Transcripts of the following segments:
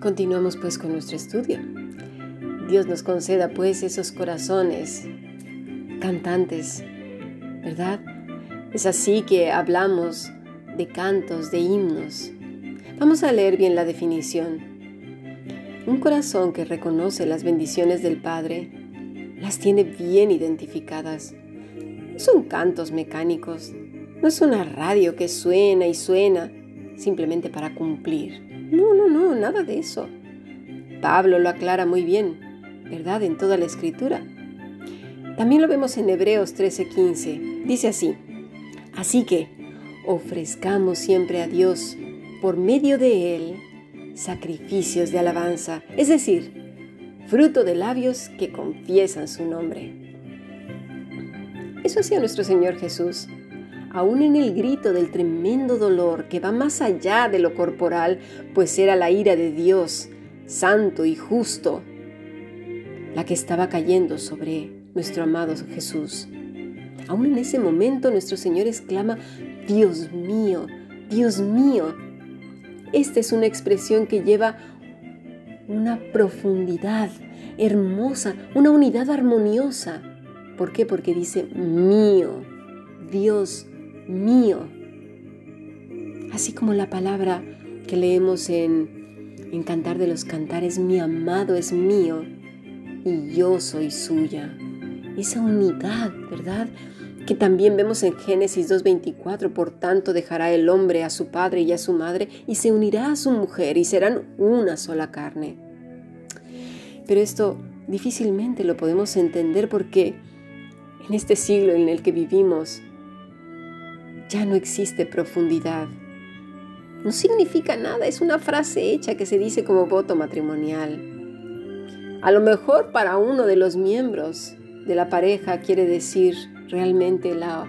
Continuamos pues con nuestro estudio. Dios nos conceda pues esos corazones cantantes, ¿verdad? Es así que hablamos de cantos, de himnos. Vamos a leer bien la definición. Un corazón que reconoce las bendiciones del Padre las tiene bien identificadas. No son cantos mecánicos, no es una radio que suena y suena simplemente para cumplir. No, no, no, nada de eso. Pablo lo aclara muy bien, ¿verdad? En toda la escritura. También lo vemos en Hebreos 13:15. Dice así, así que ofrezcamos siempre a Dios, por medio de Él, sacrificios de alabanza, es decir, fruto de labios que confiesan su nombre. Eso hacía nuestro Señor Jesús aún en el grito del tremendo dolor que va más allá de lo corporal, pues era la ira de Dios, santo y justo, la que estaba cayendo sobre nuestro amado Jesús. Aún en ese momento nuestro Señor exclama, Dios mío, Dios mío. Esta es una expresión que lleva una profundidad hermosa, una unidad armoniosa. ¿Por qué? Porque dice mío, Dios mío. Así como la palabra que leemos en, Cantar de los Cantares, mi amado es mío y yo soy suya. Esa unidad, ¿verdad? Que también vemos en Génesis 2.24, por tanto dejará el hombre a su padre y a su madre y se unirá a su mujer y serán una sola carne. Pero esto difícilmente lo podemos entender porque en este siglo en el que vivimos, ya no existe profundidad. No significa nada, es una frase hecha que se dice como voto matrimonial. A lo mejor para uno de los miembros de la pareja quiere decir realmente la,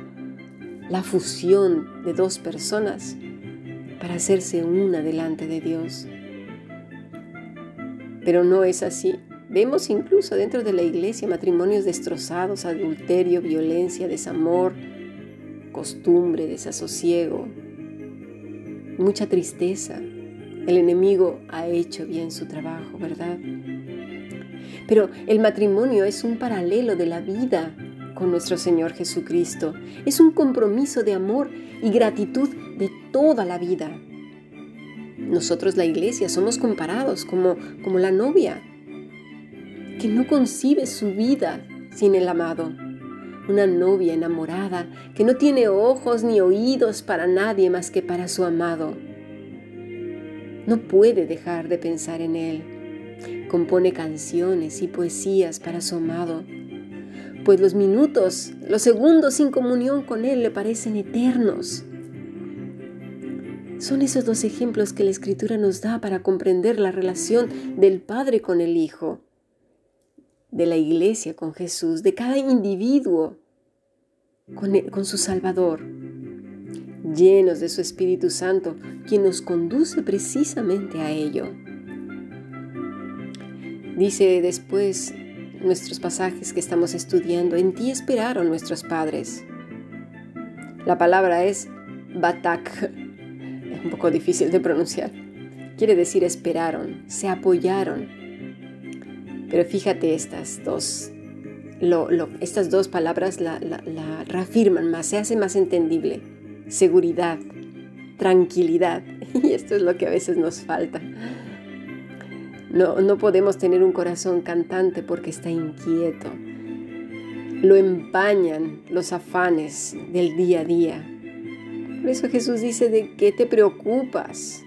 la fusión de dos personas para hacerse una delante de Dios. Pero no es así. Vemos incluso dentro de la iglesia matrimonios destrozados, adulterio, violencia, desamor, costumbre, desasosiego, mucha tristeza. El enemigo ha hecho bien su trabajo, ¿verdad? Pero el matrimonio es un paralelo de la vida con nuestro Señor Jesucristo. Es un compromiso de amor y gratitud de toda la vida. Nosotros la iglesia somos comparados como, como la novia, que no concibe su vida sin el amado una novia enamorada que no tiene ojos ni oídos para nadie más que para su amado. No puede dejar de pensar en él. Compone canciones y poesías para su amado, pues los minutos, los segundos sin comunión con él le parecen eternos. Son esos dos ejemplos que la Escritura nos da para comprender la relación del Padre con el Hijo de la iglesia con Jesús, de cada individuo con, con, su Salvador, llenos de su Espíritu Santo, quien nos conduce precisamente a ello. Dice después nuestros pasajes que estamos estudiando, en ti esperaron nuestros padres. La palabra es batak, es un poco difícil de pronunciar. Quiere decir esperaron, se apoyaron, pero fíjate estas dos, estas dos palabras la, reafirman más, se hace más entendible. Seguridad, tranquilidad. Y esto es lo que a veces nos falta. No, no podemos tener un corazón cantante porque está inquieto. Lo empañan los afanes del día a día. Por eso Jesús dice, ¿de qué te preocupas?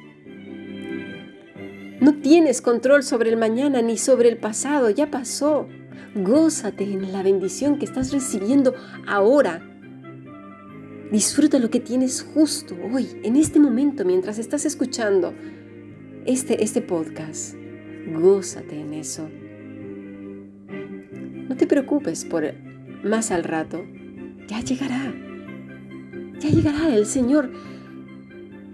No tienes control sobre el mañana ni sobre el pasado, ya pasó. Gózate en la bendición que estás recibiendo ahora. Disfruta lo que tienes justo hoy, en este momento, mientras estás escuchando este, este podcast. Gózate en eso. No te preocupes por más al rato. Ya llegará. Ya llegará. El Señor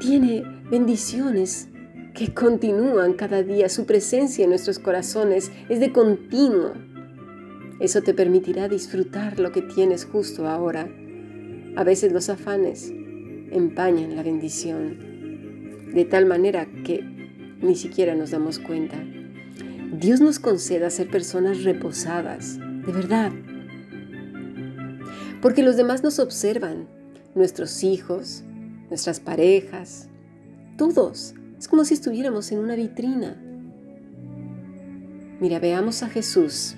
tiene bendiciones que continúan cada día. Su presencia en nuestros corazones es de continuo. Eso te permitirá disfrutar lo que tienes justo ahora. A veces los afanes empañan la bendición, de tal manera que ni siquiera nos damos cuenta. Dios nos conceda ser personas reposadas, de verdad. Porque los demás nos observan, nuestros hijos, nuestras parejas, todos. Es como si estuviéramos en una vitrina. Mira, veamos a Jesús.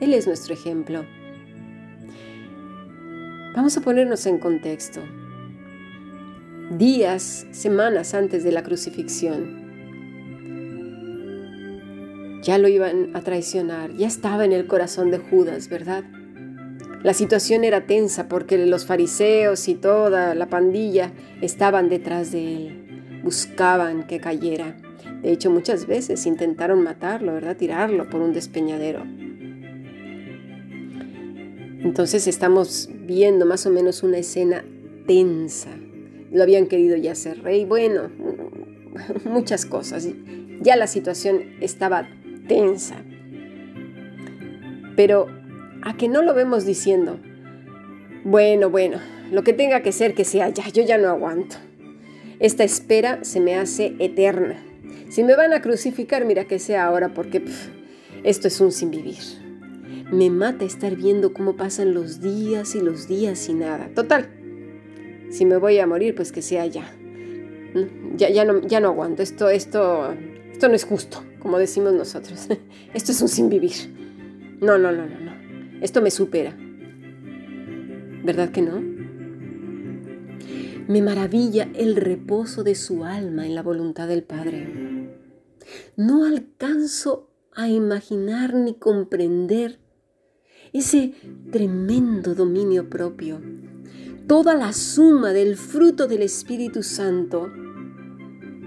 Él es nuestro ejemplo. Vamos a ponernos en contexto. Días, semanas antes de la crucifixión, ya lo iban a traicionar, ya estaba en el corazón de Judas, ¿verdad? La situación era tensa porque los fariseos y toda la pandilla estaban detrás de él, buscaban que cayera. De hecho, muchas veces intentaron matarlo, ¿verdad? Tirarlo por un despeñadero. Entonces estamos viendo más o menos una escena tensa. Lo habían querido ya ser rey, bueno, muchas cosas. Ya la situación estaba tensa. Pero a que no lo vemos diciendo, bueno, bueno, lo que tenga que ser que sea ya, yo ya no aguanto. Esta espera se me hace eterna. Si me van a crucificar, mira que sea ahora porque esto es un sin vivir. Me mata estar viendo cómo pasan los días y los días y nada. Total, si me voy a morir, pues que sea ya. ¿Mm? Ya, ya, no, aguanto. Esto, esto, esto no es justo como decimos nosotros. Esto es un sin vivir. No, no, no, no, no. Esto me supera. ¿Verdad que no? Me maravilla el reposo de su alma en la voluntad del Padre. No alcanzo a imaginar ni comprender ese tremendo dominio propio, toda la suma del fruto del Espíritu Santo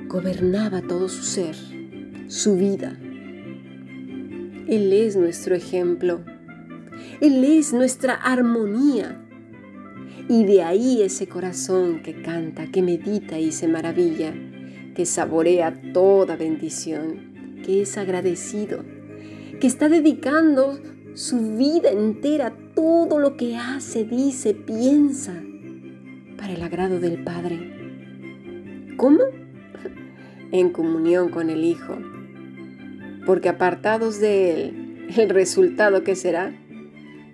gobernaba todo su ser su vida. Él es nuestro ejemplo. Él es nuestra armonía. Y de ahí ese corazón que canta, que medita y se maravilla, que saborea toda bendición, que es agradecido, que está dedicando su vida entera, todo lo que hace, dice, piensa, para el agrado del Padre. ¿Cómo? En comunión con el Hijo porque apartados de Él, el resultado que será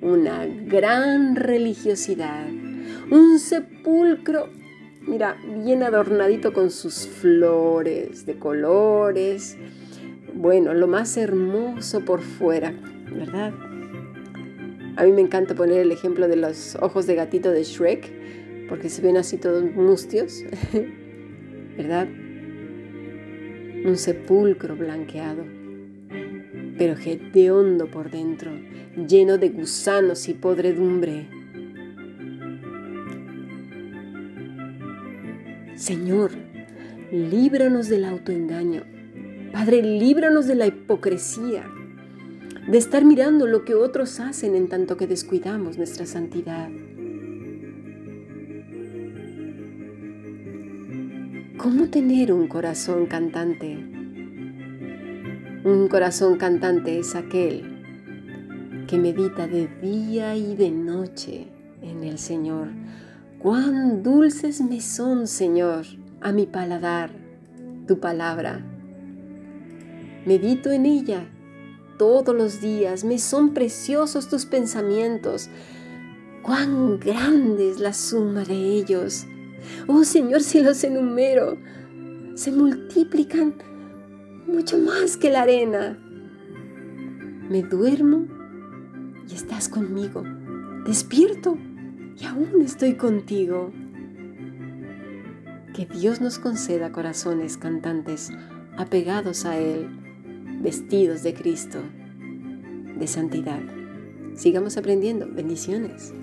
una gran religiosidad, un sepulcro, mira, bien adornadito con sus flores de colores, bueno, lo más hermoso por fuera, ¿verdad? A mí me encanta poner el ejemplo de los ojos de gatito de Shrek, porque se ven así todos mustios, ¿verdad? Un sepulcro blanqueado pero hondo por dentro, lleno de gusanos y podredumbre. Señor, líbranos del autoengaño. Padre, líbranos de la hipocresía, de estar mirando lo que otros hacen en tanto que descuidamos nuestra santidad. ¿Cómo tener un corazón cantante? Un corazón cantante es aquel que medita de día y de noche en el Señor. Cuán dulces me son, Señor, a mi paladar tu palabra. Medito en ella todos los días, me son preciosos tus pensamientos. Cuán grande es la suma de ellos. Oh Señor, si los enumero, se multiplican mucho más que la arena. Me duermo y estás conmigo. Despierto y aún estoy contigo. Que Dios nos conceda corazones cantantes apegados a Él, vestidos de Cristo, de santidad. Sigamos aprendiendo. Bendiciones.